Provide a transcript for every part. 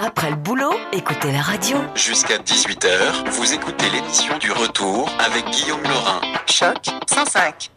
Après le boulot, écoutez la radio. Jusqu'à 18h, vous écoutez l'émission du retour avec Guillaume Laurin. Choc 105.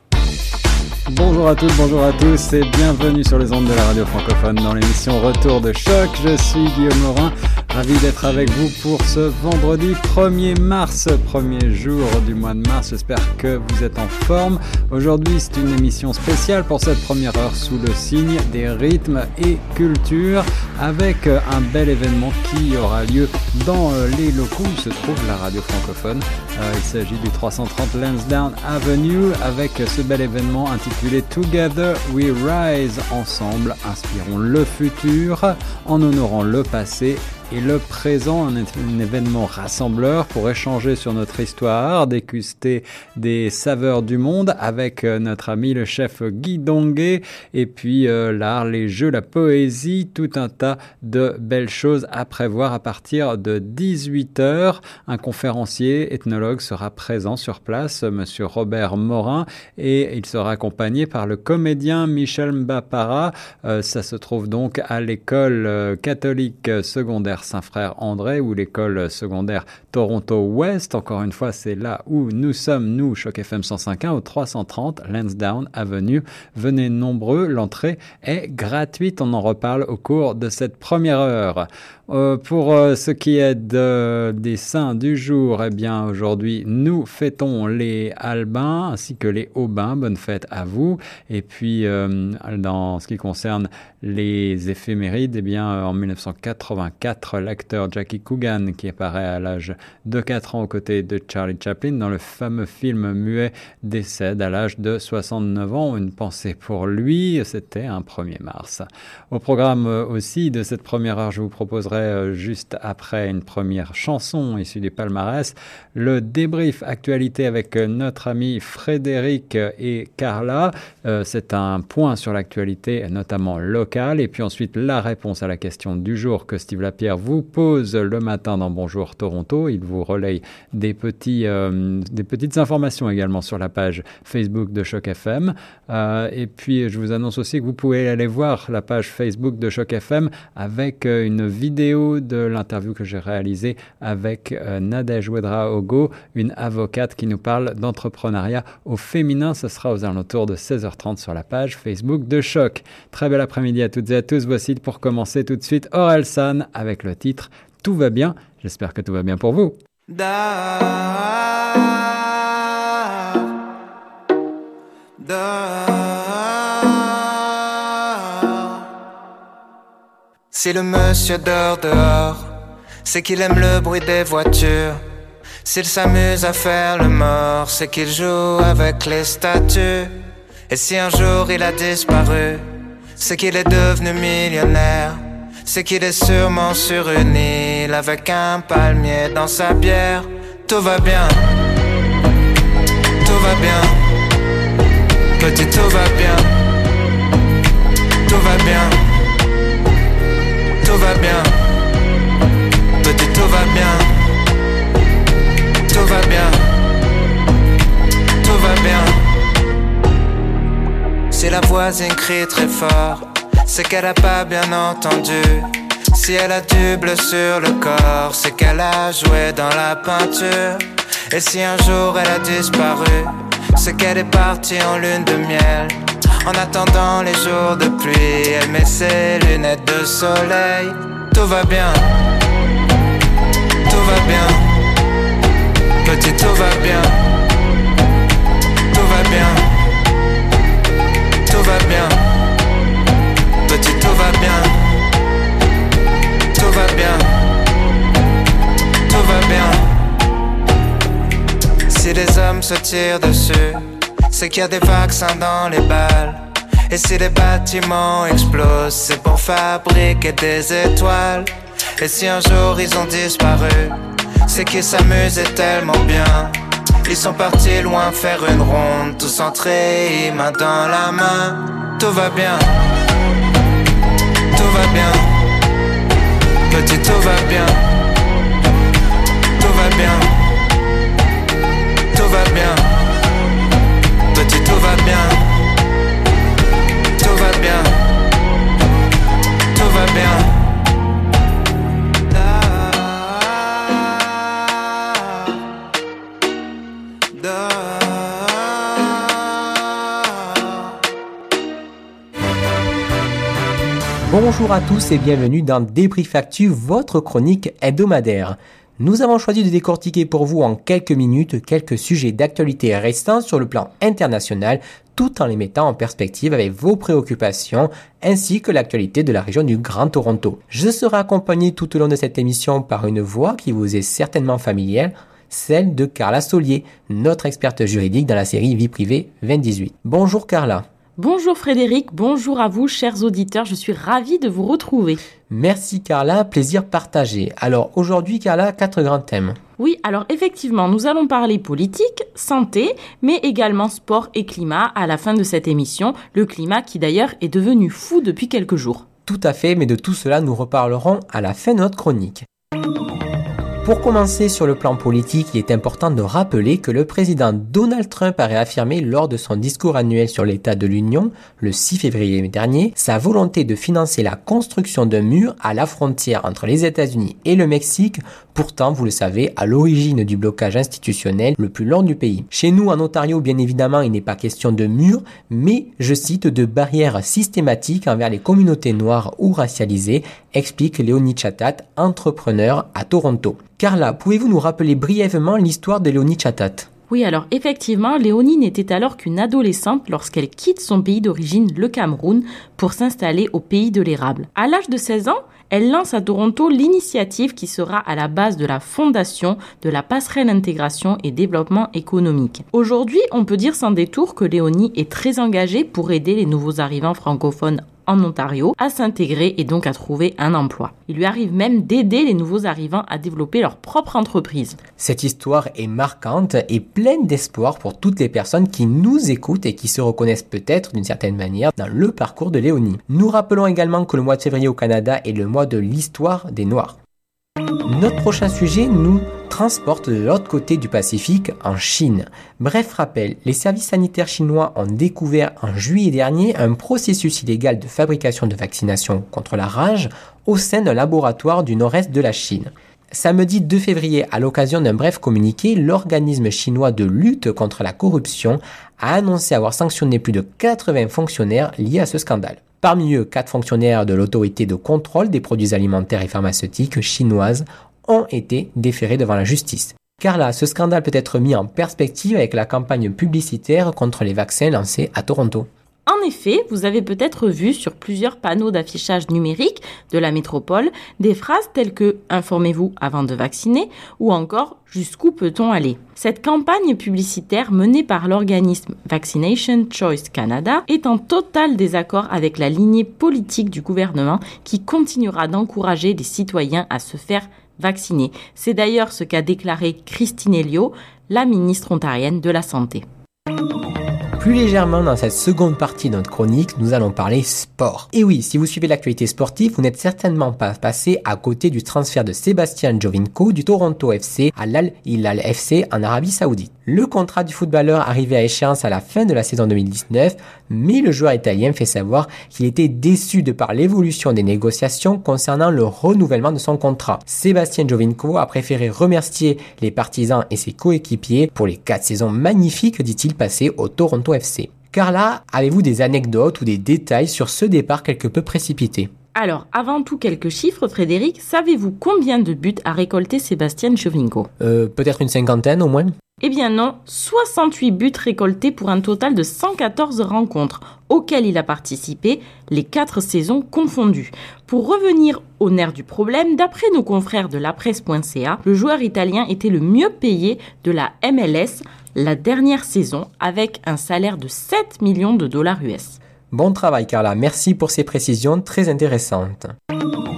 Bonjour à toutes, bonjour à tous et bienvenue sur les ondes de la radio francophone dans l'émission Retour de choc. Je suis Guillaume Laurin, ravi d'être avec vous pour ce vendredi 1er mars, premier jour du mois de mars. J'espère que vous êtes en forme. Aujourd'hui, c'est une émission spéciale pour cette première heure sous le signe des rythmes et cultures avec un bel événement qui aura lieu dans les locaux où se trouve la radio francophone. Euh, il s'agit du 330 Lansdowne Avenue avec ce bel événement intitulé Together We Rise. Ensemble, inspirons le futur en honorant le passé et le présent, un, un, événement rassembleur pour échanger sur notre histoire, déguster des saveurs du monde avec euh, notre ami le chef Guy Donguet, et puis euh, l'art, les jeux, la poésie, tout un tas de belles choses à prévoir à partir de 18h. Un conférencier ethnologue sera présent sur place, monsieur Robert Morin, et il sera accompagné par le comédien Michel Mbapara. Euh, ça se trouve donc à l'école euh, catholique secondaire Saint-Frère André ou l'école secondaire Toronto West. Encore une fois, c'est là où nous sommes, nous, Choc FM 105.1 au 330 Lansdowne Avenue. Venez nombreux, l'entrée est gratuite. On en reparle au cours de cette première heure. Euh, pour euh, ce qui est de, des saints du jour, eh bien aujourd'hui nous fêtons les Albins ainsi que les Aubins. Bonne fête à vous. Et puis euh, dans ce qui concerne les éphémérides, eh bien en 1984, l'acteur Jackie Coogan qui apparaît à l'âge de 4 ans aux côtés de Charlie Chaplin dans le fameux film muet décède à l'âge de 69 ans. Une pensée pour lui, c'était un 1er mars. Au programme aussi de cette première heure, je vous proposerai juste après une première chanson issue du palmarès, le débrief actualité avec notre ami Frédéric et Carla. Euh, c'est un point sur l'actualité, notamment locale, et puis ensuite la réponse à la question du jour que Steve Lapierre vous pose le matin dans Bonjour Toronto. Il vous relaye des, petits, euh, des petites informations également sur la page Facebook de Choc FM. Euh, et puis je vous annonce aussi que vous pouvez aller voir la page Facebook de Choc FM avec une vidéo de l'interview que j'ai réalisée avec euh, Nadège Ouedraogo, une avocate qui nous parle d'entrepreneuriat au féminin. Ce sera aux alentours de 16h30 sur la page Facebook de Choc. Très bel après-midi à toutes et à tous. Voici pour commencer tout de suite Aurel San le titre Tout va bien. J'espère que tout va bien pour vous. Si le monsieur dort dehors, c'est qu'il aime le bruit des voitures. S'il s'amuse à faire le mort, c'est qu'il joue avec les statues. Et si un jour il a disparu, c'est qu'il est devenu millionnaire. C'est qu'il est sûrement sur une île avec un palmier dans sa bière. Tout va bien, tout va bien. Petit, tout va bien, tout va bien tout va bien. Tout va bien. Tout va bien. Tout va bien. Si la voisine crie très fort, c'est qu'elle a pas bien entendu. Si elle a du bleu sur le corps, c'est qu'elle a joué dans la peinture. Et si un jour elle a disparu, c'est qu'elle est partie en lune de miel. En attendant les jours de pluie, elle met ses lunettes de soleil. Tout va bien, tout va bien. Petit, tout va bien, tout va bien, Si les hommes se tirent dessus c'est qu'il y a des vaccins dans les balles. Et si les bâtiments explosent, c'est pour fabriquer des étoiles. Et si un jour ils ont disparu, c'est qu'ils s'amusaient tellement bien. Ils sont partis loin faire une ronde, tous entrés, main dans la main. Tout va bien, tout va bien. Petit, tout va bien, tout va bien, tout va bien. Toi, tu tout va bien. Tout va bien. Tout va bien. Bonjour à tous et bienvenue dans Débrief Actu, votre chronique hebdomadaire. Nous avons choisi de décortiquer pour vous en quelques minutes quelques sujets d'actualité restants sur le plan international tout en les mettant en perspective avec vos préoccupations ainsi que l'actualité de la région du Grand Toronto. Je serai accompagné tout au long de cette émission par une voix qui vous est certainement familière, celle de Carla Solier, notre experte juridique dans la série Vie privée 2018. Bonjour Carla. Bonjour Frédéric, bonjour à vous chers auditeurs, je suis ravie de vous retrouver. Merci Carla, plaisir partagé. Alors aujourd'hui Carla, quatre grands thèmes. Oui, alors effectivement, nous allons parler politique, santé, mais également sport et climat à la fin de cette émission, le climat qui d'ailleurs est devenu fou depuis quelques jours. Tout à fait, mais de tout cela nous reparlerons à la fin de notre chronique. Pour commencer sur le plan politique, il est important de rappeler que le président Donald Trump a réaffirmé lors de son discours annuel sur l'état de l'Union, le 6 février dernier, sa volonté de financer la construction d'un mur à la frontière entre les États-Unis et le Mexique, pourtant, vous le savez, à l'origine du blocage institutionnel le plus long du pays. Chez nous, en Ontario, bien évidemment, il n'est pas question de mur, mais, je cite, de barrières systématiques envers les communautés noires ou racialisées, explique Léonie Chatat, entrepreneur à Toronto. Carla, pouvez-vous nous rappeler brièvement l'histoire de Léonie Chatat? Oui, alors effectivement, Léonie n'était alors qu'une adolescente lorsqu'elle quitte son pays d'origine, le Cameroun, pour s'installer au pays de l'érable. À l'âge de 16 ans, elle lance à Toronto l'initiative qui sera à la base de la fondation de la passerelle intégration et développement économique. Aujourd'hui, on peut dire sans détour que Léonie est très engagée pour aider les nouveaux arrivants francophones en Ontario à s'intégrer et donc à trouver un emploi. Il lui arrive même d'aider les nouveaux arrivants à développer leur propre entreprise. Cette histoire est marquante et pleine d'espoir pour toutes les personnes qui nous écoutent et qui se reconnaissent peut-être d'une certaine manière dans le parcours de Léonie. Nous rappelons également que le mois de février au Canada est le mois de l'histoire des Noirs. Notre prochain sujet nous transporte de l'autre côté du Pacifique, en Chine. Bref rappel, les services sanitaires chinois ont découvert en juillet dernier un processus illégal de fabrication de vaccination contre la rage au sein d'un laboratoire du nord-est de la Chine. Samedi 2 février, à l'occasion d'un bref communiqué, l'organisme chinois de lutte contre la corruption a annoncé avoir sanctionné plus de 80 fonctionnaires liés à ce scandale. Parmi eux, quatre fonctionnaires de l'autorité de contrôle des produits alimentaires et pharmaceutiques chinoises ont été déférés devant la justice. Car là, ce scandale peut être mis en perspective avec la campagne publicitaire contre les vaccins lancée à Toronto. En effet, vous avez peut-être vu sur plusieurs panneaux d'affichage numérique de la métropole des phrases telles que Informez-vous avant de vacciner ou encore Jusqu'où peut-on aller Cette campagne publicitaire menée par l'organisme Vaccination Choice Canada est en total désaccord avec la lignée politique du gouvernement qui continuera d'encourager les citoyens à se faire vacciner. C'est d'ailleurs ce qu'a déclaré Christine Elio, la ministre ontarienne de la Santé. Plus légèrement dans cette seconde partie de notre chronique, nous allons parler sport. Et oui, si vous suivez l'actualité sportive, vous n'êtes certainement pas passé à côté du transfert de Sébastien Jovinko du Toronto FC à l'Al Hilal FC en Arabie Saoudite. Le contrat du footballeur arrivait à échéance à la fin de la saison 2019, mais le joueur italien fait savoir qu'il était déçu de par l'évolution des négociations concernant le renouvellement de son contrat. Sébastien Jovinko a préféré remercier les partisans et ses coéquipiers pour les quatre saisons magnifiques, dit-il, passées au Toronto FC. Carla, avez-vous des anecdotes ou des détails sur ce départ quelque peu précipité? Alors, avant tout, quelques chiffres, Frédéric. Savez-vous combien de buts a récolté Sébastien Jovinko euh, Peut-être une cinquantaine au moins? Eh bien non, 68 buts récoltés pour un total de 114 rencontres auxquelles il a participé, les 4 saisons confondues. Pour revenir au nerf du problème, d'après nos confrères de la presse.ca, le joueur italien était le mieux payé de la MLS la dernière saison avec un salaire de 7 millions de dollars US. Bon travail Carla, merci pour ces précisions très intéressantes.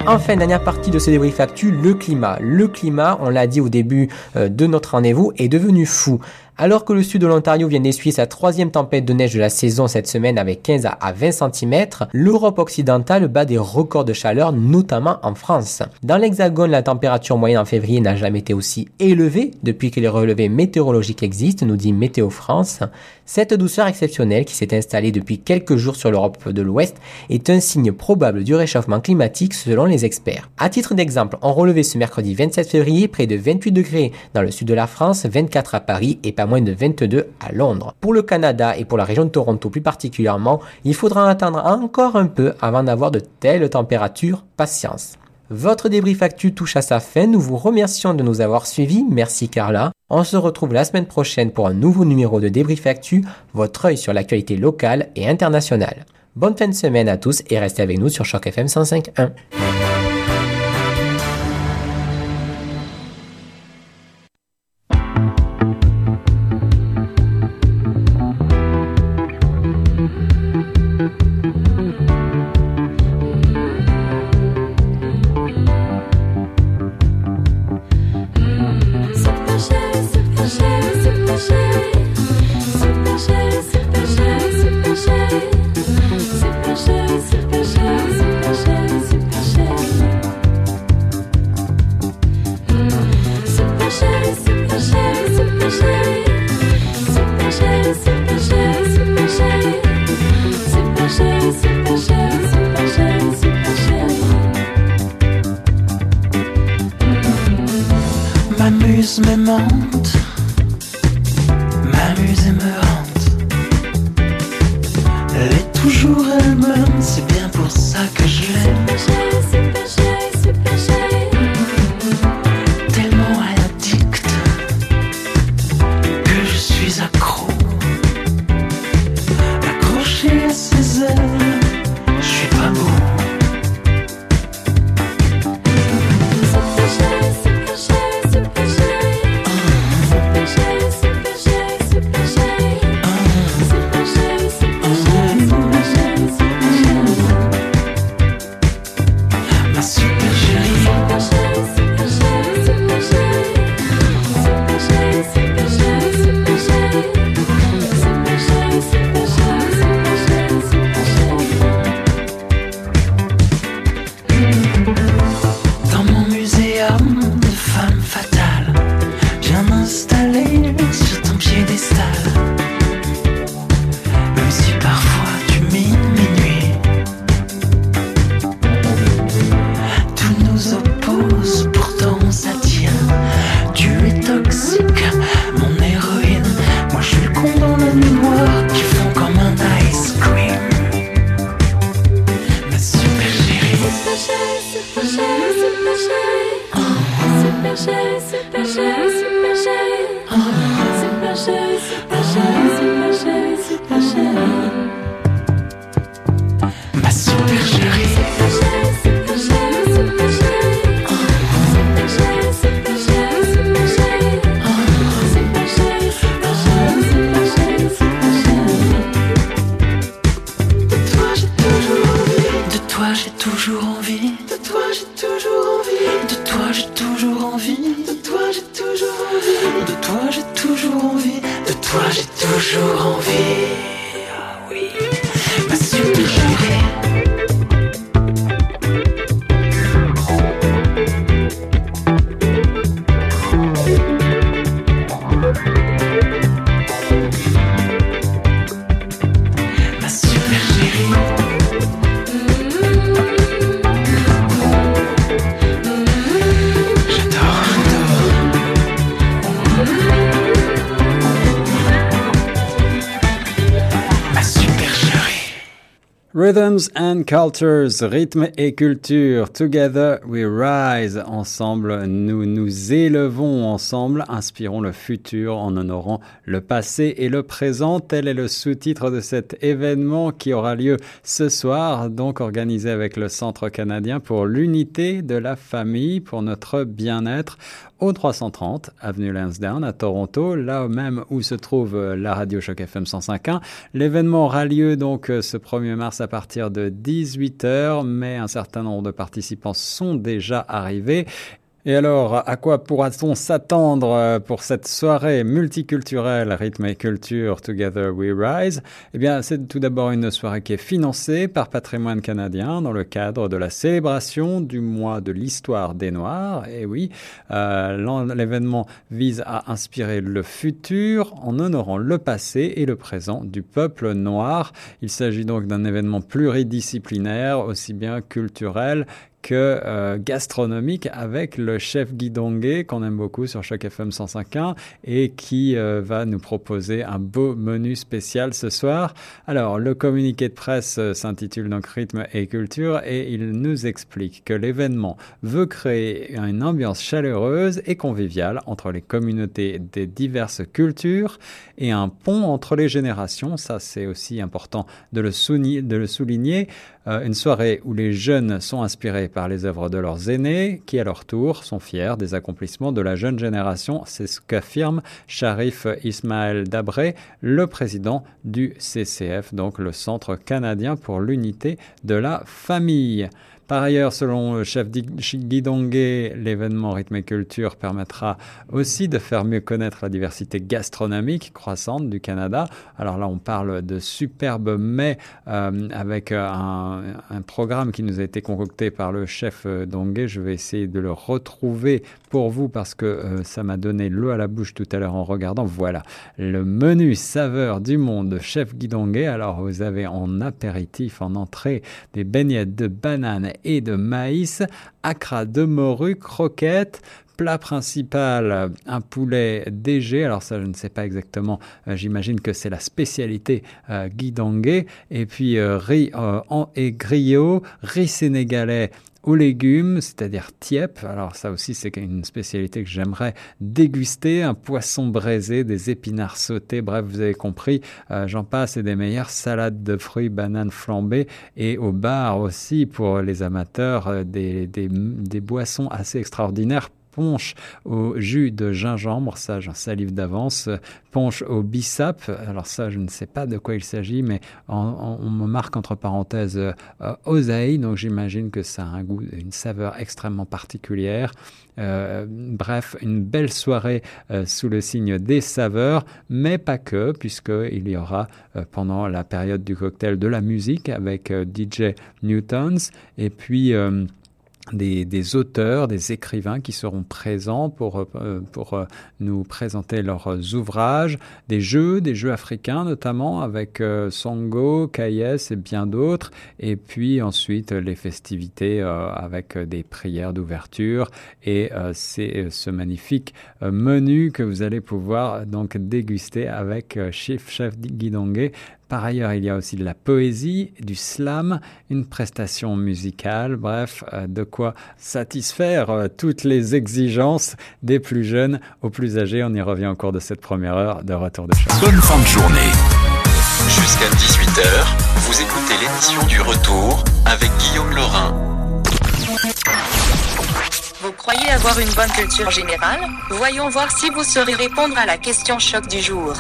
Enfin, dernière partie de ce débrief actu, le climat. Le climat, on l'a dit au début euh, de notre rendez-vous, est devenu fou. Alors que le sud de l'Ontario vient d'essuyer sa troisième tempête de neige de la saison cette semaine avec 15 à 20 cm, l'Europe occidentale bat des records de chaleur, notamment en France. Dans l'Hexagone, la température moyenne en février n'a jamais été aussi élevée depuis que les relevés météorologiques existent, nous dit Météo France. Cette douceur exceptionnelle qui s'est installée depuis quelques jours sur l'Europe de l'Ouest est un signe probable du réchauffement climatique selon les experts. À titre d'exemple, on relevait ce mercredi 27 février près de 28 degrés dans le sud de la France, 24 à Paris et moins de 22 à Londres. Pour le Canada et pour la région de Toronto plus particulièrement, il faudra attendre encore un peu avant d'avoir de telles températures. Patience. Votre débrief actu touche à sa fin. Nous vous remercions de nous avoir suivis. Merci Carla. On se retrouve la semaine prochaine pour un nouveau numéro de débrief actu, votre œil sur l'actualité locale et internationale. Bonne fin de semaine à tous et restez avec nous sur Choc FM 105.1. De toi j'ai toujours envie. De toi j'ai toujours envie. De toi j'ai toujours envie. whether Rhythms and Cultures, rythme et culture, together we rise, ensemble nous nous élevons, ensemble inspirons le futur en honorant le passé et le présent. Tel est le sous-titre de cet événement qui aura lieu ce soir, donc organisé avec le Centre canadien pour l'unité de la famille, pour notre bien-être au 330 avenue Lansdowne à Toronto, là même où se trouve la radio Choc FM 105.1. L'événement aura lieu donc euh, ce 1er mars à partir de 18h, mais un certain nombre de participants sont déjà arrivés et alors, à quoi pourra-t-on s'attendre euh, pour cette soirée multiculturelle Rythme et Culture Together We Rise? Eh bien, c'est tout d'abord une soirée qui est financée par Patrimoine canadien dans le cadre de la célébration du mois de l'histoire des Noirs. Et oui, euh, l'événement vise à inspirer le futur en honorant le passé et le présent du peuple noir. Il s'agit donc d'un événement pluridisciplinaire, aussi bien culturel que euh, gastronomique avec le chef Guy Donguet, qu'on aime beaucoup sur chaque FM 105.1 et qui euh, va nous proposer un beau menu spécial ce soir. Alors, le communiqué de presse euh, s'intitule donc Rythme et Culture et il nous explique que l'événement veut créer une ambiance chaleureuse et conviviale entre les communautés des diverses cultures et un pont entre les générations. Ça, c'est aussi important de le souligner. Euh, une soirée où les jeunes sont inspirés par les œuvres de leurs aînés, qui à leur tour sont fiers des accomplissements de la jeune génération. C'est ce qu'affirme Sharif Ismaël Dabré, le président du CCF, donc le Centre canadien pour l'unité de la famille. Par ailleurs, selon le chef Guy Donguet, l'événement Rythme et Culture permettra aussi de faire mieux connaître la diversité gastronomique croissante du Canada. Alors là, on parle de superbes mets euh, avec euh, un, un, programme qui nous a été concocté par le chef euh, Donguet. Je vais essayer de le retrouver pour vous parce que euh, ça m'a donné l'eau à la bouche tout à l'heure en regardant. Voilà, le menu saveur du monde de chef Guy Donguet. Alors, vous avez en apéritif, en entrée, des beignets de bananes et de maïs, acra de morue, croquettes, plat principal, un poulet DG. Alors ça, je ne sais pas exactement. Euh, j'imagine que c'est la spécialité euh, guidangué. Et puis euh, riz en et griot, riz sénégalais aux légumes, c'est-à-dire tiep. Alors ça aussi, c'est une spécialité que j'aimerais déguster. Un poisson braisé, des épinards sautés, bref, vous avez compris, euh, j'en passe et des meilleures salades de fruits, bananes flambées et au bar aussi pour les amateurs euh, des, des, des boissons assez extraordinaires ponche au jus de gingembre, ça j'en salive d'avance, ponche au bissap, alors ça je ne sais pas de quoi il s'agit, mais on, me marque entre parenthèses euh, oseille, donc j'imagine que ça a un goût, une saveur extrêmement particulière. Euh, bref, une belle soirée euh, sous le signe des saveurs, mais pas que, puisqu'il y aura pendant la période du cocktail de la musique avec DJ Newtons, et puis des, auteurs, des écrivains qui seront présents pour, euh, pour euh, nous présenter leurs ouvrages, des jeux, des jeux africains notamment avec euh, Songo, Kayes et bien d'autres, et puis ensuite les festivités avec des prières d'ouverture et c'est ce magnifique menu que vous allez pouvoir donc déguster avec Chef Chef par ailleurs, il y a aussi de la poésie, du slam, une prestation musicale, bref, euh, de quoi satisfaire euh, toutes les exigences des plus jeunes aux plus âgés. On y revient au cours de cette première heure de Retour de Choc. Bonne fin de journée. Jusqu'à 18h, vous écoutez l'émission du Retour avec Guillaume Laurin. Vous croyez avoir une bonne culture générale? Voyons voir si vous saurez répondre à la question choc du jour.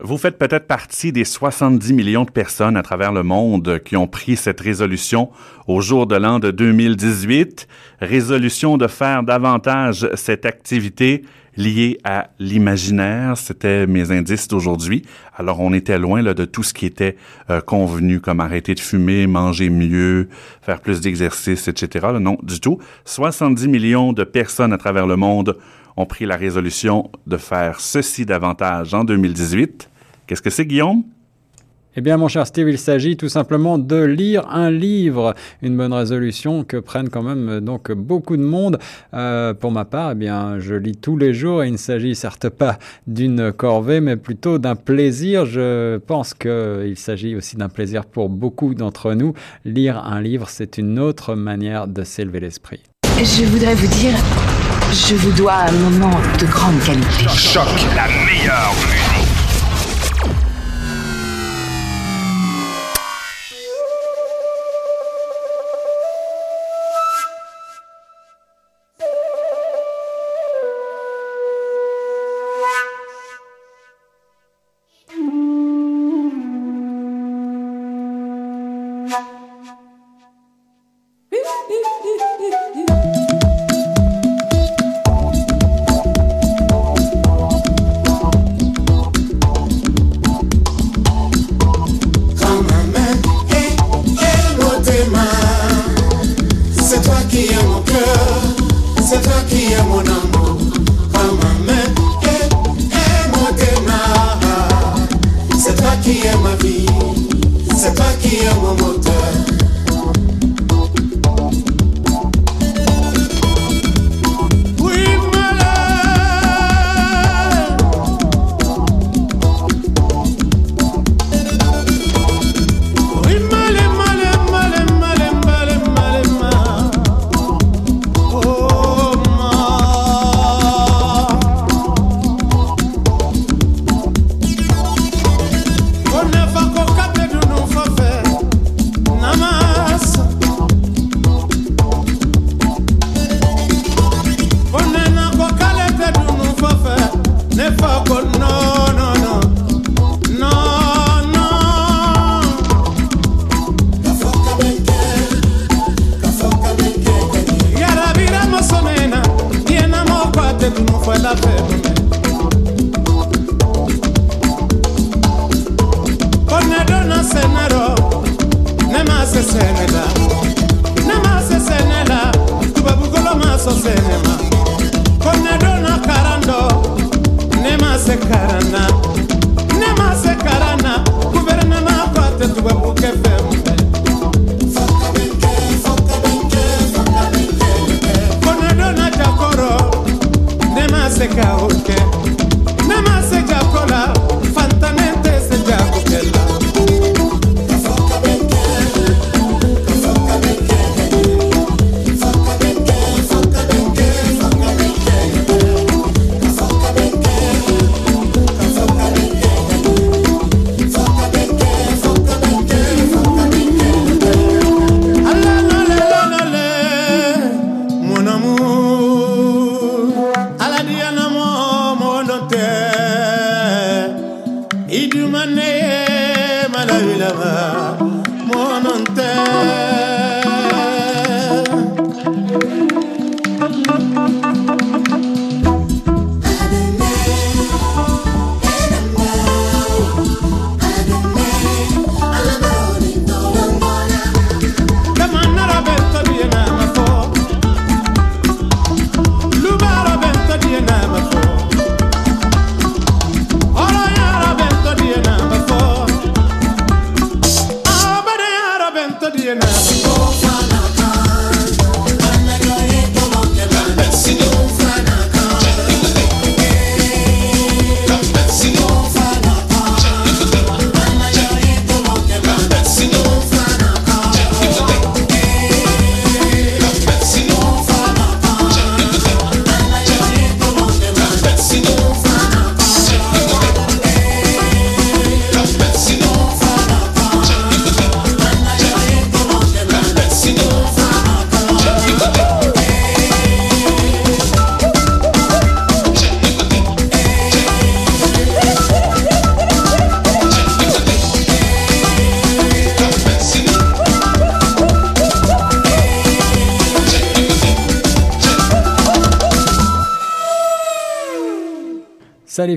Vous faites peut-être partie des 70 millions de personnes à travers le monde qui ont pris cette résolution au jour de l'an de 2018. Résolution de faire davantage cette activité liée à l'imaginaire. C'était mes indices d'aujourd'hui. Alors, on était loin là, de tout ce qui était euh, convenu, comme arrêter de fumer, manger mieux, faire plus d'exercice, etc. non, du tout. 70 millions de personnes à travers le monde ont pris la résolution de faire ceci davantage en 2018. Qu'est-ce que c'est, Guillaume? Eh bien, mon cher Steve, il s'agit tout simplement de lire un livre, une bonne résolution que prennent quand même donc beaucoup de monde. Euh, pour ma part, eh bien, je lis tous les jours et il ne s'agit certes pas d'une corvée, mais plutôt d'un plaisir. Je pense qu'il s'agit aussi d'un plaisir pour beaucoup d'entre nous. Lire un livre, c'est une autre manière de s'élever l'esprit. Je voudrais vous dire je vous dois un moment de grande qualité. Choc, la meilleure musique.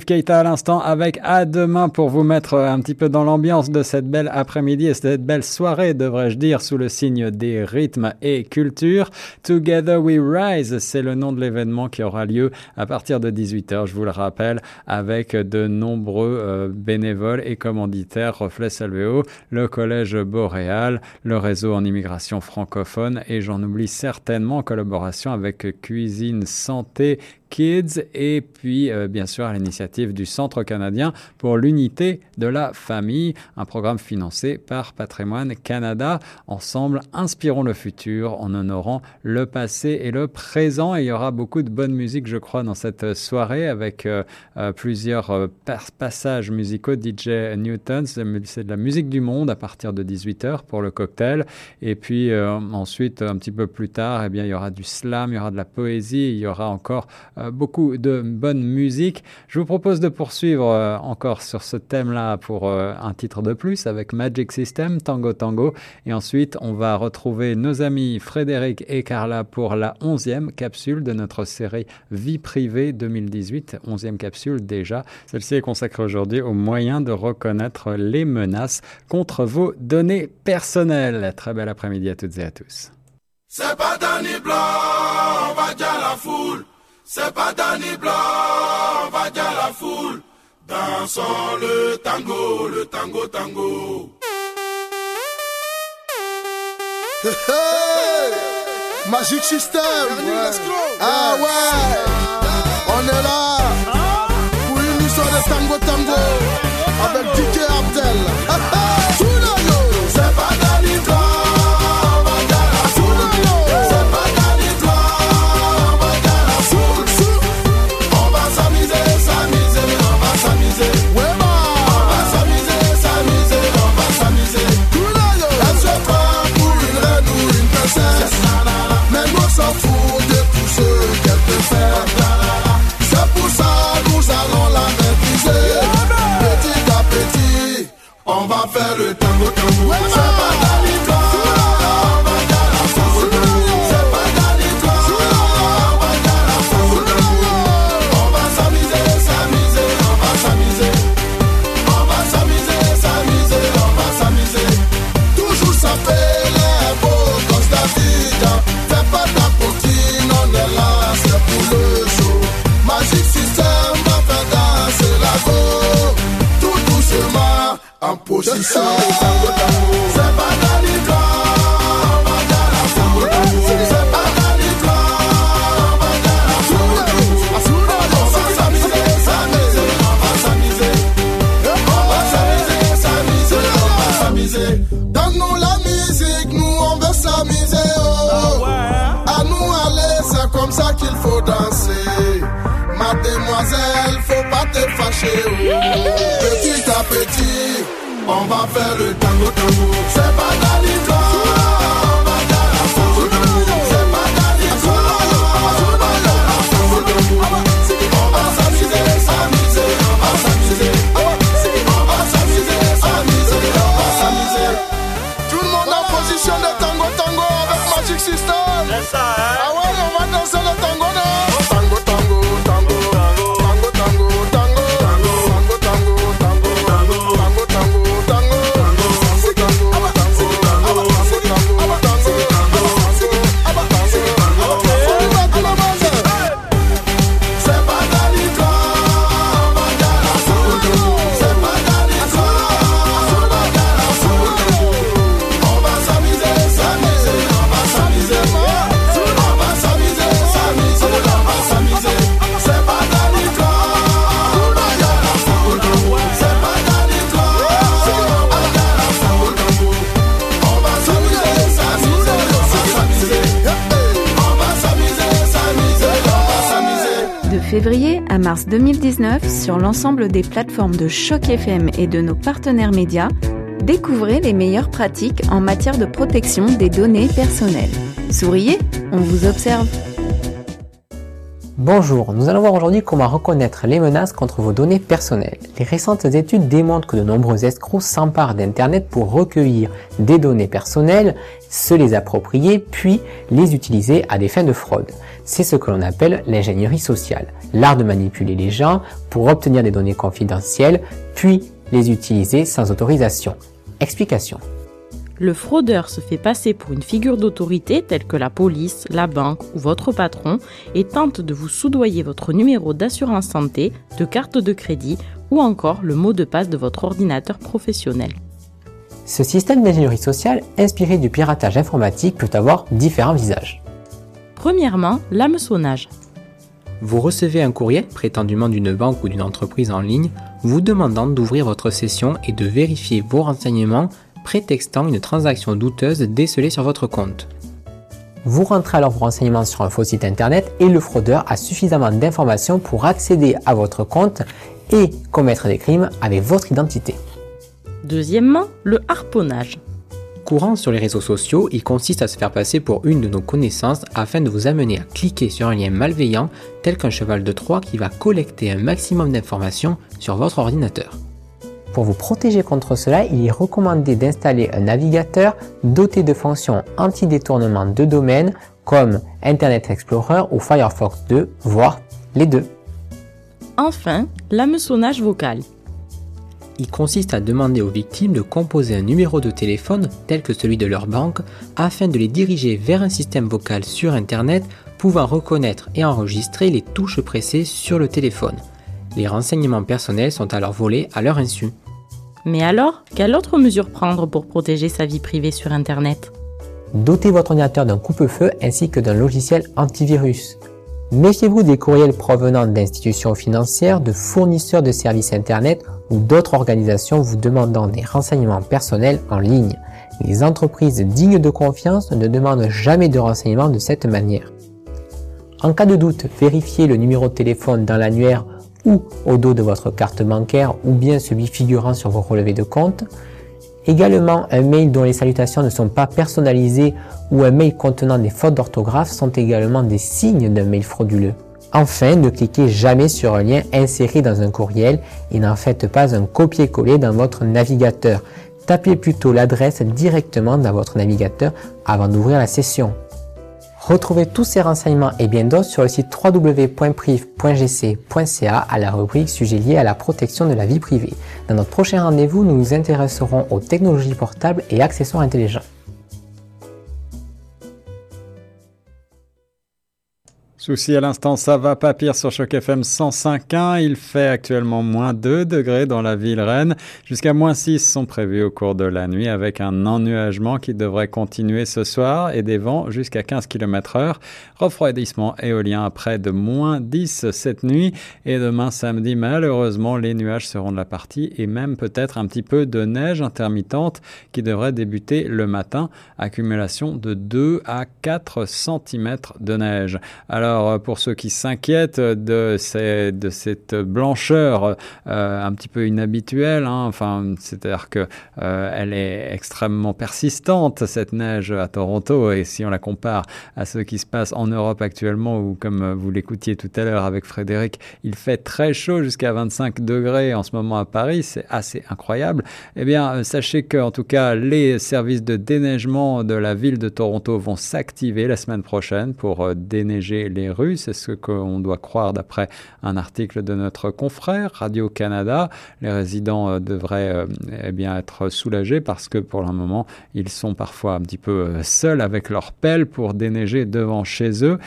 Keita à l'instant avec à demain pour vous mettre un petit peu dans l'ambiance de cette belle après-midi et cette belle soirée, devrais-je dire, sous le signe des rythmes et cultures. Together We Rise, c'est le nom de l'événement qui aura lieu à partir de 18h, je vous le rappelle, avec de nombreux euh, bénévoles et commanditaires Reflet Salvéo, le Collège Boréal, le réseau en immigration francophone et j'en oublie certainement en collaboration avec Cuisine Santé Kids et puis euh, bien sûr à l'initiative du Centre canadien pour l'unité de la famille, un programme financé par Patrimoine Canada. Ensemble, inspirons le futur en honorant le passé et le présent. Et il y aura beaucoup de bonne musique, je crois, dans cette soirée avec euh, euh, plusieurs pas- passages musicaux. DJ Newton, c'est de la musique du monde à partir de 18h pour le cocktail. Et puis ensuite, un petit peu plus tard, eh bien, il y aura du slam, il y aura de la poésie, il y aura encore beaucoup de bonne musique. Je vous propose de poursuivre euh, encore sur ce thème-là pour euh, un titre de plus avec Magic System, Tango Tango. Et ensuite, on va retrouver nos amis Frédéric et Carla pour la 11e capsule de notre série Vie privée 2018. 11e capsule déjà. Celle-ci est consacrée aujourd'hui aux moyens de reconnaître les menaces contre vos données personnelles. Très bel après-midi à toutes et à tous. C'est pas Danny Blanc, on va dire la foule. C'est pas Danny Blanc, on va dire la foule. Dansons le tango, le tango, tango. Hey Magic System. Ah ouais. On est là Pour une émission de tango tango. Avec DJ Abdel. Soulalo C'est pas Mademoiselle, faut pas te fâcher. oh. Petit à petit, on va faire le tango tango. C'est pas on va dans la foule. C'est pas on va dans la foule. On va s'amuser, s'amuser, on va s'amuser. On va s'amuser, s'amuser, on va s'amuser. Tout le monde en position de tango tango avec Magic System. Ah ouais, on mars 2019, sur l'ensemble des plateformes de Choc FM et de nos partenaires médias, découvrez les meilleures pratiques en matière de protection des données personnelles. Souriez, on vous observe. Bonjour, nous allons voir aujourd'hui comment reconnaître les menaces contre vos données personnelles. Les récentes études démontrent que de nombreux escrocs s'emparent d'Internet pour recueillir des données personnelles, se les approprier, puis les utiliser à des fins de fraude. C'est ce que l'on appelle l'ingénierie sociale, l'art de manipuler les gens pour obtenir des données confidentielles, puis les utiliser sans autorisation. Explication. Le fraudeur se fait passer pour une figure d'autorité telle que la police, la banque ou votre patron et tente de vous soudoyer votre numéro d'assurance santé, de carte de crédit ou encore le mot de passe de votre ordinateur professionnel. Ce système d'ingénierie sociale inspiré du piratage informatique peut avoir différents visages. Premièrement, l'hameçonnage. Vous recevez un courriel prétendument d'une banque ou d'une entreprise en ligne vous demandant d'ouvrir votre session et de vérifier vos renseignements prétextant une transaction douteuse décelée sur votre compte. Vous rentrez alors vos renseignements sur un faux site internet et le fraudeur a suffisamment d'informations pour accéder à votre compte et commettre des crimes avec votre identité. Deuxièmement, le harponnage. Courant sur les réseaux sociaux, il consiste à se faire passer pour une de nos connaissances afin de vous amener à cliquer sur un lien malveillant tel qu'un cheval de Troie qui va collecter un maximum d'informations sur votre ordinateur. Pour vous protéger contre cela, il est recommandé d'installer un navigateur doté de fonctions anti-détournement de domaine comme Internet Explorer ou Firefox 2, voire les deux. Enfin, l'hameçonnage vocal. Il consiste à demander aux victimes de composer un numéro de téléphone tel que celui de leur banque afin de les diriger vers un système vocal sur Internet pouvant reconnaître et enregistrer les touches pressées sur le téléphone. Les renseignements personnels sont alors volés à leur insu. Mais alors, quelle autre mesure prendre pour protéger sa vie privée sur Internet? Dotez votre ordinateur d'un coupe-feu ainsi que d'un logiciel antivirus. Méfiez-vous des courriels provenant d'institutions financières, de fournisseurs de services Internet ou d'autres organisations vous demandant des renseignements personnels en ligne. Les entreprises dignes de confiance ne demandent jamais de renseignements de cette manière. En cas de doute, vérifiez le numéro de téléphone dans l'annuaire ou au dos de votre carte bancaire ou bien celui figurant sur vos relevés de compte. Également, un mail dont les salutations ne sont pas personnalisées ou un mail contenant des fautes d'orthographe sont également des signes d'un mail frauduleux. Enfin, ne cliquez jamais sur un lien inséré dans un courriel et n'en faites pas un copier-coller dans votre navigateur. Tapez plutôt l'adresse directement dans votre navigateur avant d'ouvrir la session. Retrouvez tous ces renseignements et bien d'autres sur le site www.priv.gc.ca à la rubrique sujet lié à la protection de la vie privée. Dans notre prochain rendez-vous, nous nous intéresserons aux technologies portables et accessoires intelligents. Souci à l'instant, ça va pas pire sur Choc FM 105.1. Il fait actuellement moins 2 degrés dans la ville Rennes. Jusqu'à moins 6 sont prévus au cours de la nuit avec un ennuagement qui devrait continuer ce soir et des vents jusqu'à 15 km heure. Refroidissement éolien après de moins 10 cette nuit et demain samedi, malheureusement, les nuages seront de la partie et même peut-être un petit peu de neige intermittente qui devrait débuter le matin. Accumulation de 2 à 4 cm de neige. Alors, alors, euh, pour ceux qui s'inquiètent de, cette blancheur euh, un petit peu inhabituelle, hein, enfin, c'est-à-dire que euh, elle est extrêmement persistante cette neige à Toronto, et si on la compare à ce qui se passe en Europe actuellement, où comme vous l'écoutiez tout à l'heure avec Frédéric, il fait très chaud jusqu'à 25 degrés en ce moment à Paris, c'est assez incroyable. Eh bien, sachez que en tout cas, les services de déneigement de la ville de Toronto vont s'activer la semaine prochaine pour déneiger les rues. C'est ce qu'on doit croire d'après un article de notre confrère Radio-Canada. Les résidents euh, devraient euh, eh bien être soulagés parce que pour le moment, ils sont parfois un petit peu euh, seuls avec leur pelle pour déneiger devant chez eux.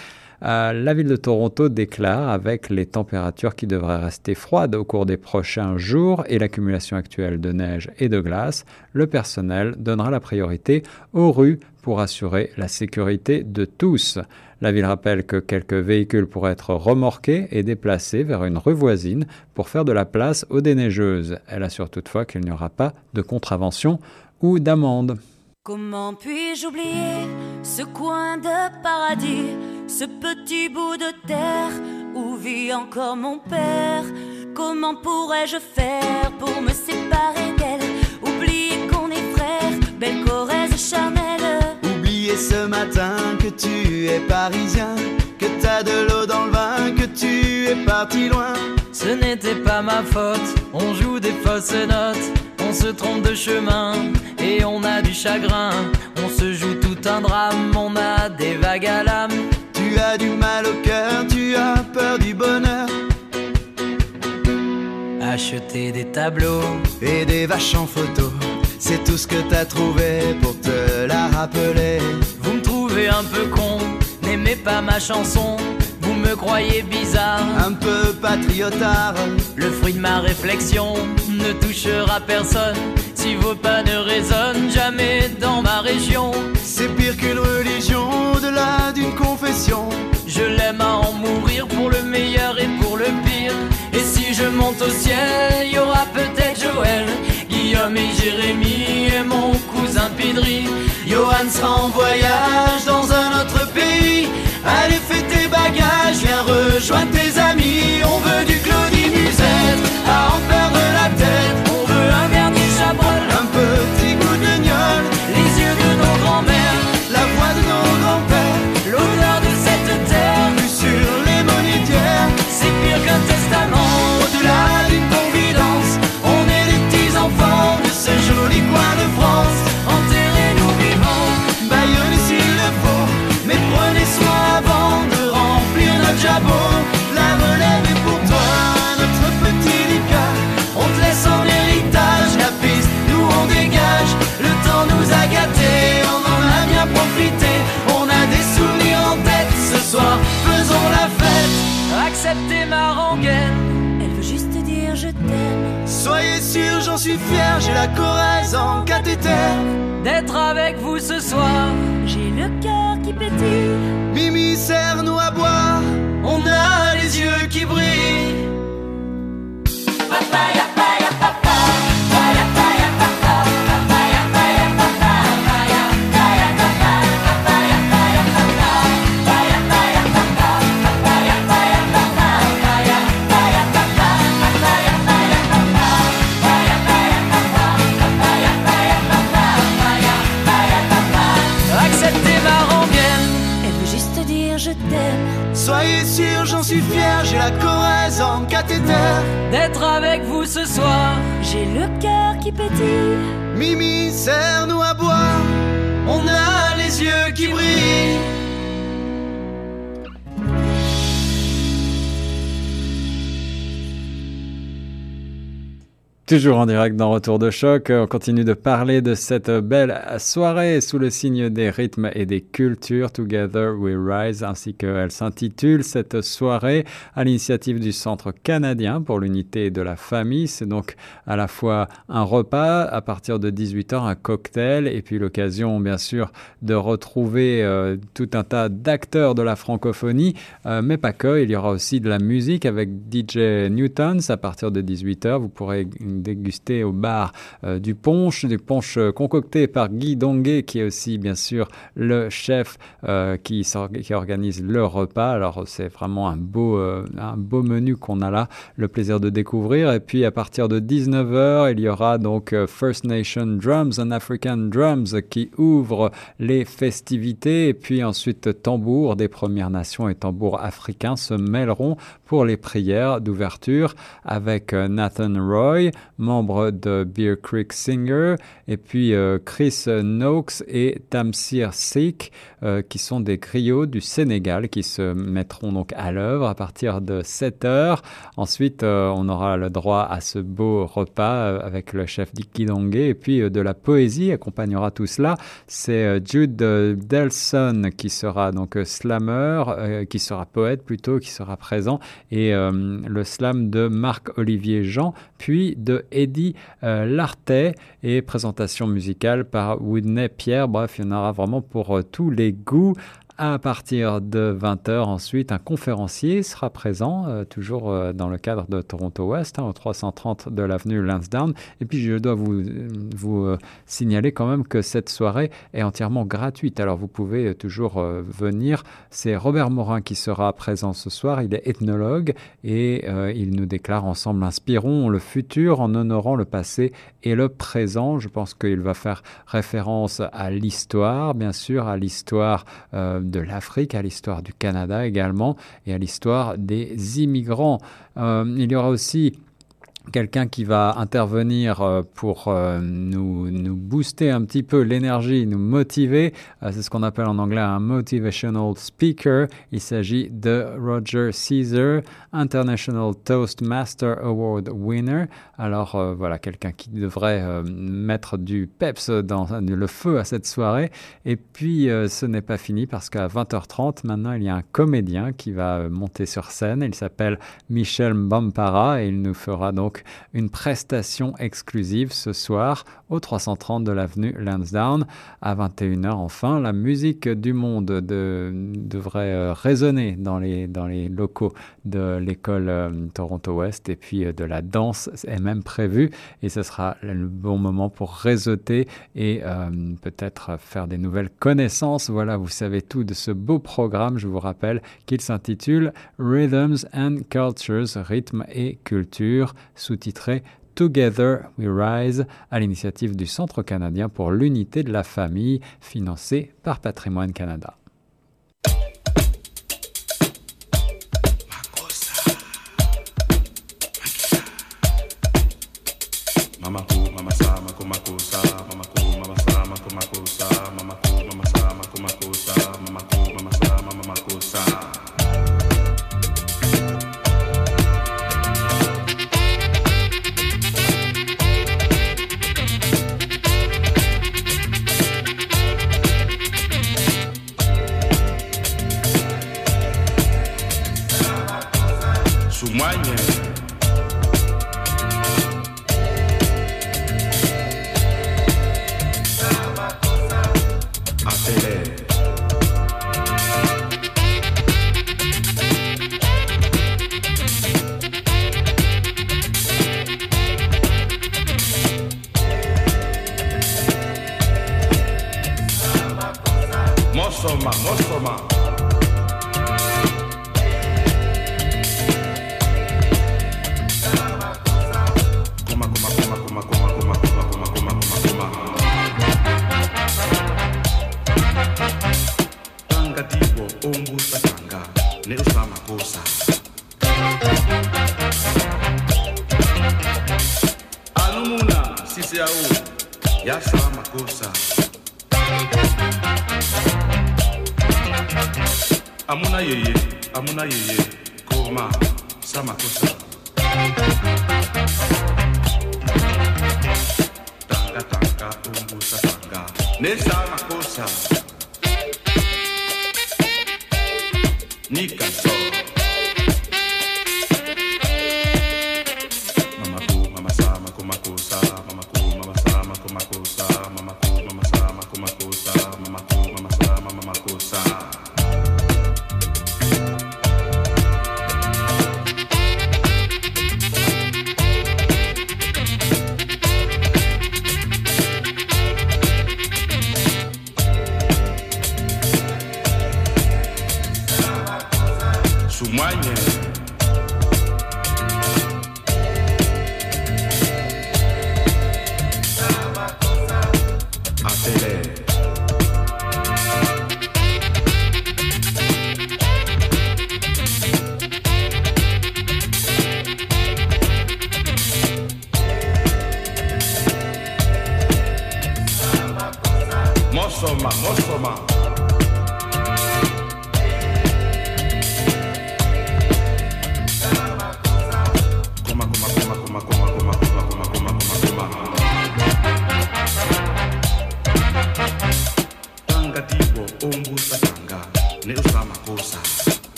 la ville de Toronto déclare, avec les températures qui devraient rester froides au cours des prochains jours et l'accumulation actuelle de neige et de glace, le personnel donnera la priorité aux rues pour assurer la sécurité de tous. La ville rappelle que quelques véhicules pourraient être remorqués et déplacés vers une rue voisine pour faire de la place aux déneigeuses. Elle assure toutefois qu'il n'y aura pas de contravention ou d'amende. Comment puis-je oublier ce coin de paradis, ce petit bout de terre où vit encore mon père? Comment pourrais-je faire pour me séparer d'elle? Oublier qu'on est frères, belle Corrèze charnelle ce matin que tu es parisien, que t'as de l'eau dans le vin, que tu es parti loin. Ce n'était pas ma faute, on joue des fausses notes, on se trompe de chemin et on a du chagrin. On se joue tout un drame, on a des vagues à l'âme. Tu as du mal au cœur, tu as peur du bonheur. Acheter des tableaux et des vaches en photo c'est tout ce que t'as trouvé pour te la rappeler. Vous me trouvez un peu con, n'aimez pas ma chanson. Vous me croyez bizarre, un peu patriotard. Le fruit de ma réflexion ne touchera personne. Si vos pas ne résonnent jamais dans ma région, c'est pire qu'une religion au-delà d'une confession. Je l'aime à en mourir pour le meilleur et pour le pire. Et si je monte au ciel, y aura peut-être Joël Guillaume et Jérémy et mon cousin Pidri. Johan sera en voyage dans un autre pays. Allez, fais tes bagages, viens rejoindre tes amis. Suis fier, j'ai la Corrèze en cathéter. D'être avec vous ce soir, j'ai le cœur qui pétille. Mimi, serre-nous à boire, on a les yeux qui brillent. Papaya, j'ai la Corrèze en cathéter. D'être avec vous ce soir, j'ai le cœur qui pétille. Mimi, serre-nous à boire, on a les yeux qui brillent. Toujours en direct dans Retour de choc, on continue de parler de cette belle soirée sous le signe des rythmes et des cultures Together We Rise, ainsi qu'elle s'intitule cette soirée à l'initiative du Centre canadien pour l'unité de la famille. C'est donc à la fois un repas à partir de 18h, un cocktail et puis l'occasion bien sûr de retrouver euh, tout un tas d'acteurs de la francophonie, euh, mais pas que, il y aura aussi de la musique avec DJ Newtons à partir de 18h. Vous pourrez déguster au bar euh, du punch, du punch euh, concocté par Guy Donguet, qui est aussi bien sûr le chef euh, qui, qui, organise le repas. Alors c'est vraiment un beau, un beau menu qu'on a là, le plaisir de découvrir. Et puis à partir de 19h, il y aura donc First Nation Drums and African Drums qui ouvre les festivités. Et puis ensuite tambour des Premières Nations et tambour africains se mêleront pour les prières d'ouverture avec Nathan Roy, membre de Beer Creek Singer, et puis euh, Chris Noakes et Tamsir Sik, euh, qui sont des griots du Sénégal, qui se mettront donc à l'œuvre à partir de 7 heures. Ensuite, euh, on aura le droit à ce beau repas avec le chef Dikidongue, et puis de la poésie accompagnera tout cela. C'est Jude Delson qui sera donc slammer, qui sera poète plutôt, qui sera présent, et le slam de Marc-Olivier Jean, puis de Eddie euh, Lartet et présentation musicale par Whitney Pierre. Bref, il y en aura vraiment pour euh, tous les goûts. À partir de 20h ensuite, un conférencier sera présent, euh, toujours euh, dans le cadre de Toronto West, hein, au 330 de l'avenue Lansdowne. Et puis je dois vous, euh, signaler quand même que cette soirée est entièrement gratuite. Alors vous pouvez toujours venir. C'est Robert Morin qui sera présent ce soir. Il est ethnologue et il nous déclare ensemble inspirons le futur en honorant le passé et le présent. Je pense qu'il va faire référence à l'histoire, bien sûr, à l'histoire de l'Afrique, à l'histoire du Canada également et à l'histoire des immigrants. Euh, il y aura aussi quelqu'un qui va intervenir euh, pour euh, nous, booster un petit peu l'énergie, nous motiver. Euh, c'est ce qu'on appelle en anglais un motivational speaker. Il s'agit de Roger Caesar, International Toastmaster Award winner. Alors voilà, quelqu'un qui devrait mettre du peps dans le feu à cette soirée. Et puis ce n'est pas fini parce qu'à 20h30, maintenant, il y a un comédien qui va monter sur scène. Il s'appelle Michel Bampara et il nous fera donc une prestation exclusive ce soir au 330 de l'avenue Lansdowne à 21h. Enfin, la musique du monde devrait euh, résonner dans les, dans les locaux de l'école euh, Toronto West et puis euh, de la danse est même prévue et ce sera le bon moment pour réseauter et peut-être faire des nouvelles connaissances. Voilà, vous savez tout de ce beau programme. Je vous rappelle qu'il s'intitule Rhythms and Cultures, rythme et culture sous-titré Together We Rise, à l'initiative du Centre canadien pour l'unité de la famille, financé par Patrimoine Canada.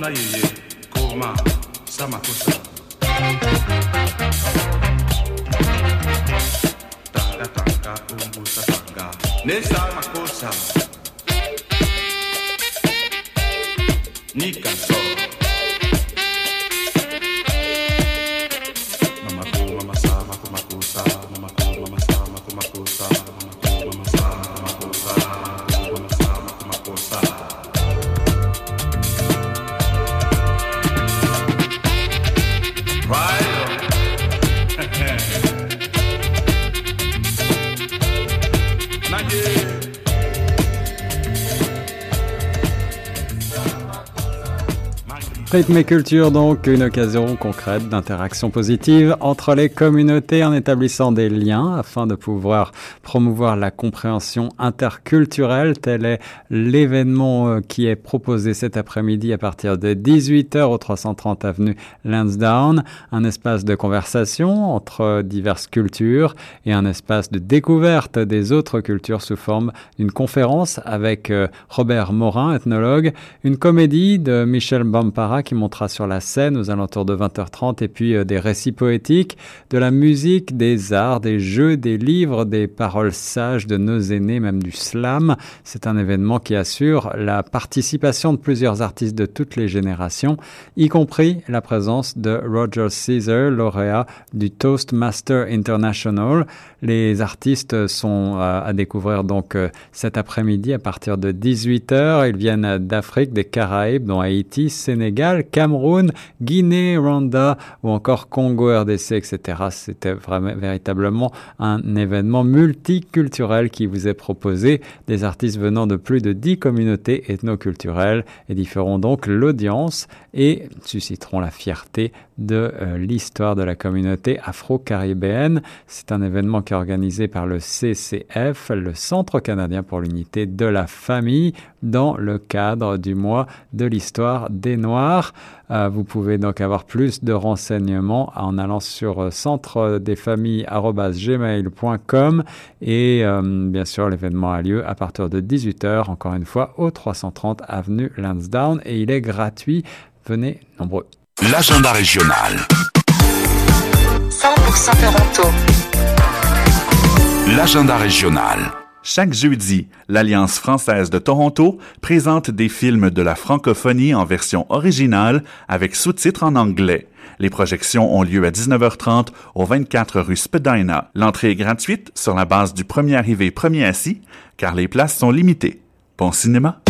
那也也。Culture, donc, une occasion concrète d'interaction positive entre les communautés en établissant des liens afin de pouvoir promouvoir la compréhension interculturelle. Tel est l'événement euh, qui est proposé cet après-midi à partir de 18h au 330 avenue Lansdowne. Un espace de conversation entre diverses cultures et un espace de découverte des autres cultures sous forme d'une conférence avec euh, Robert Morin, ethnologue, une comédie de Michel Bampara qui montera sur la scène aux alentours de 20h30 et puis euh, des récits poétiques, de la musique, des arts, des jeux, des livres, des paroles sages de nos aînés, même du slam. C'est un événement qui assure la participation de plusieurs artistes de toutes les générations, y compris la présence de Roger Caesar, lauréat du Toastmaster International. Les artistes sont euh, à découvrir donc euh, cet après-midi à partir de 18h. Ils viennent d'Afrique, des Caraïbes, dont Haïti, Sénégal, Cameroun, Guinée, Rwanda ou encore Congo, RDC, etc. C'était vraiment véritablement un événement multiculturel qui vous est proposé. Des artistes venant de plus de 10 communautés ethnoculturelles édifieront donc l'audience et susciteront la fierté de euh, l'histoire de la communauté afro-caribéenne. C'est un événement qui est organisé par le CCF, le Centre canadien pour l'unité de la famille, dans le cadre du mois de l'histoire des Noirs. Euh, vous pouvez donc avoir plus de renseignements en allant sur euh, centredesfamilles.gmail.com et euh, bien sûr l'événement a lieu à partir de 18h, encore une fois, au 330 avenue Lansdowne et il est gratuit. Venez nombreux. L'agenda régional. 100% Toronto. L'agenda régional. Chaque jeudi, l'Alliance française de Toronto présente des films de la francophonie en version originale avec sous-titres en anglais. Les projections ont lieu à 19h30 au 24 rue Spadina. L'entrée est gratuite sur la base du premier arrivé, premier assis, car les places sont limitées. Bon cinéma?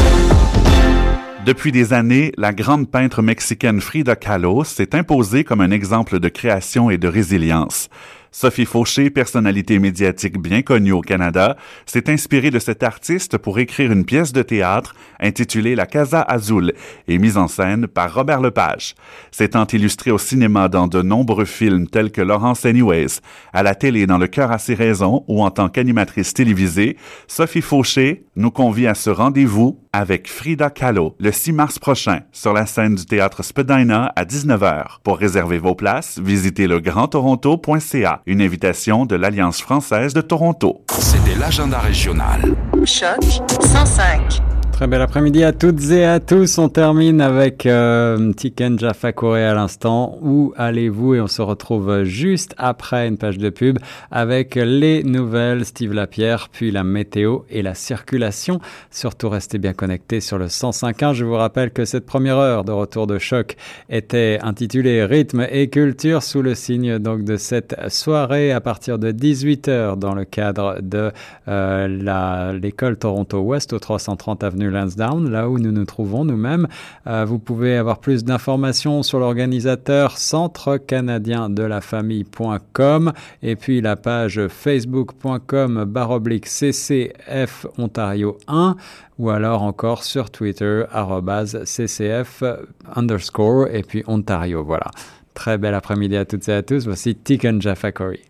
Depuis des années, la grande peintre mexicaine Frida Kahlo s'est imposée comme un exemple de création et de résilience. Sophie Fauché, personnalité médiatique bien connue au Canada, s'est inspirée de cet artiste pour écrire une pièce de théâtre intitulée La Casa Azul et mise en scène par Robert Lepage. S'étant illustrée au cinéma dans de nombreux films tels que Laurence Anyways, à la télé dans Le cœur à ses raisons ou en tant qu'animatrice télévisée, Sophie Fauché nous convie à ce rendez-vous avec Frida Kahlo le 6 mars prochain sur la scène du théâtre Spadina à 19h. Pour réserver vos places, visitez le une invitation de l'Alliance française de Toronto. C'était l'agenda régional. Choc 105. Très bel après-midi à toutes et à tous. On termine avec euh, Tiken Jaffa à l'instant. Où allez-vous? Et on se retrouve juste après une page de pub avec les nouvelles, Steve Lapierre, puis la météo et la circulation. Surtout restez bien connectés sur le 105.1. Je vous rappelle que cette première heure de retour de choc était intitulée Rythme et culture sous le signe donc de cette soirée à partir de 18h dans le cadre de euh, l'école Toronto Ouest au 330 avenue Lansdowne, là où nous nous trouvons nous-mêmes. Euh, vous pouvez avoir plus d'informations sur l'organisateur Centre canadien de la famille.com et puis la page facebook.com baroblique CCF Ontario 1 ou alors encore sur Twitter CCF underscore et puis Ontario. Voilà. Très bel après-midi à toutes et à tous. Voici Tiken Jaffa Corey.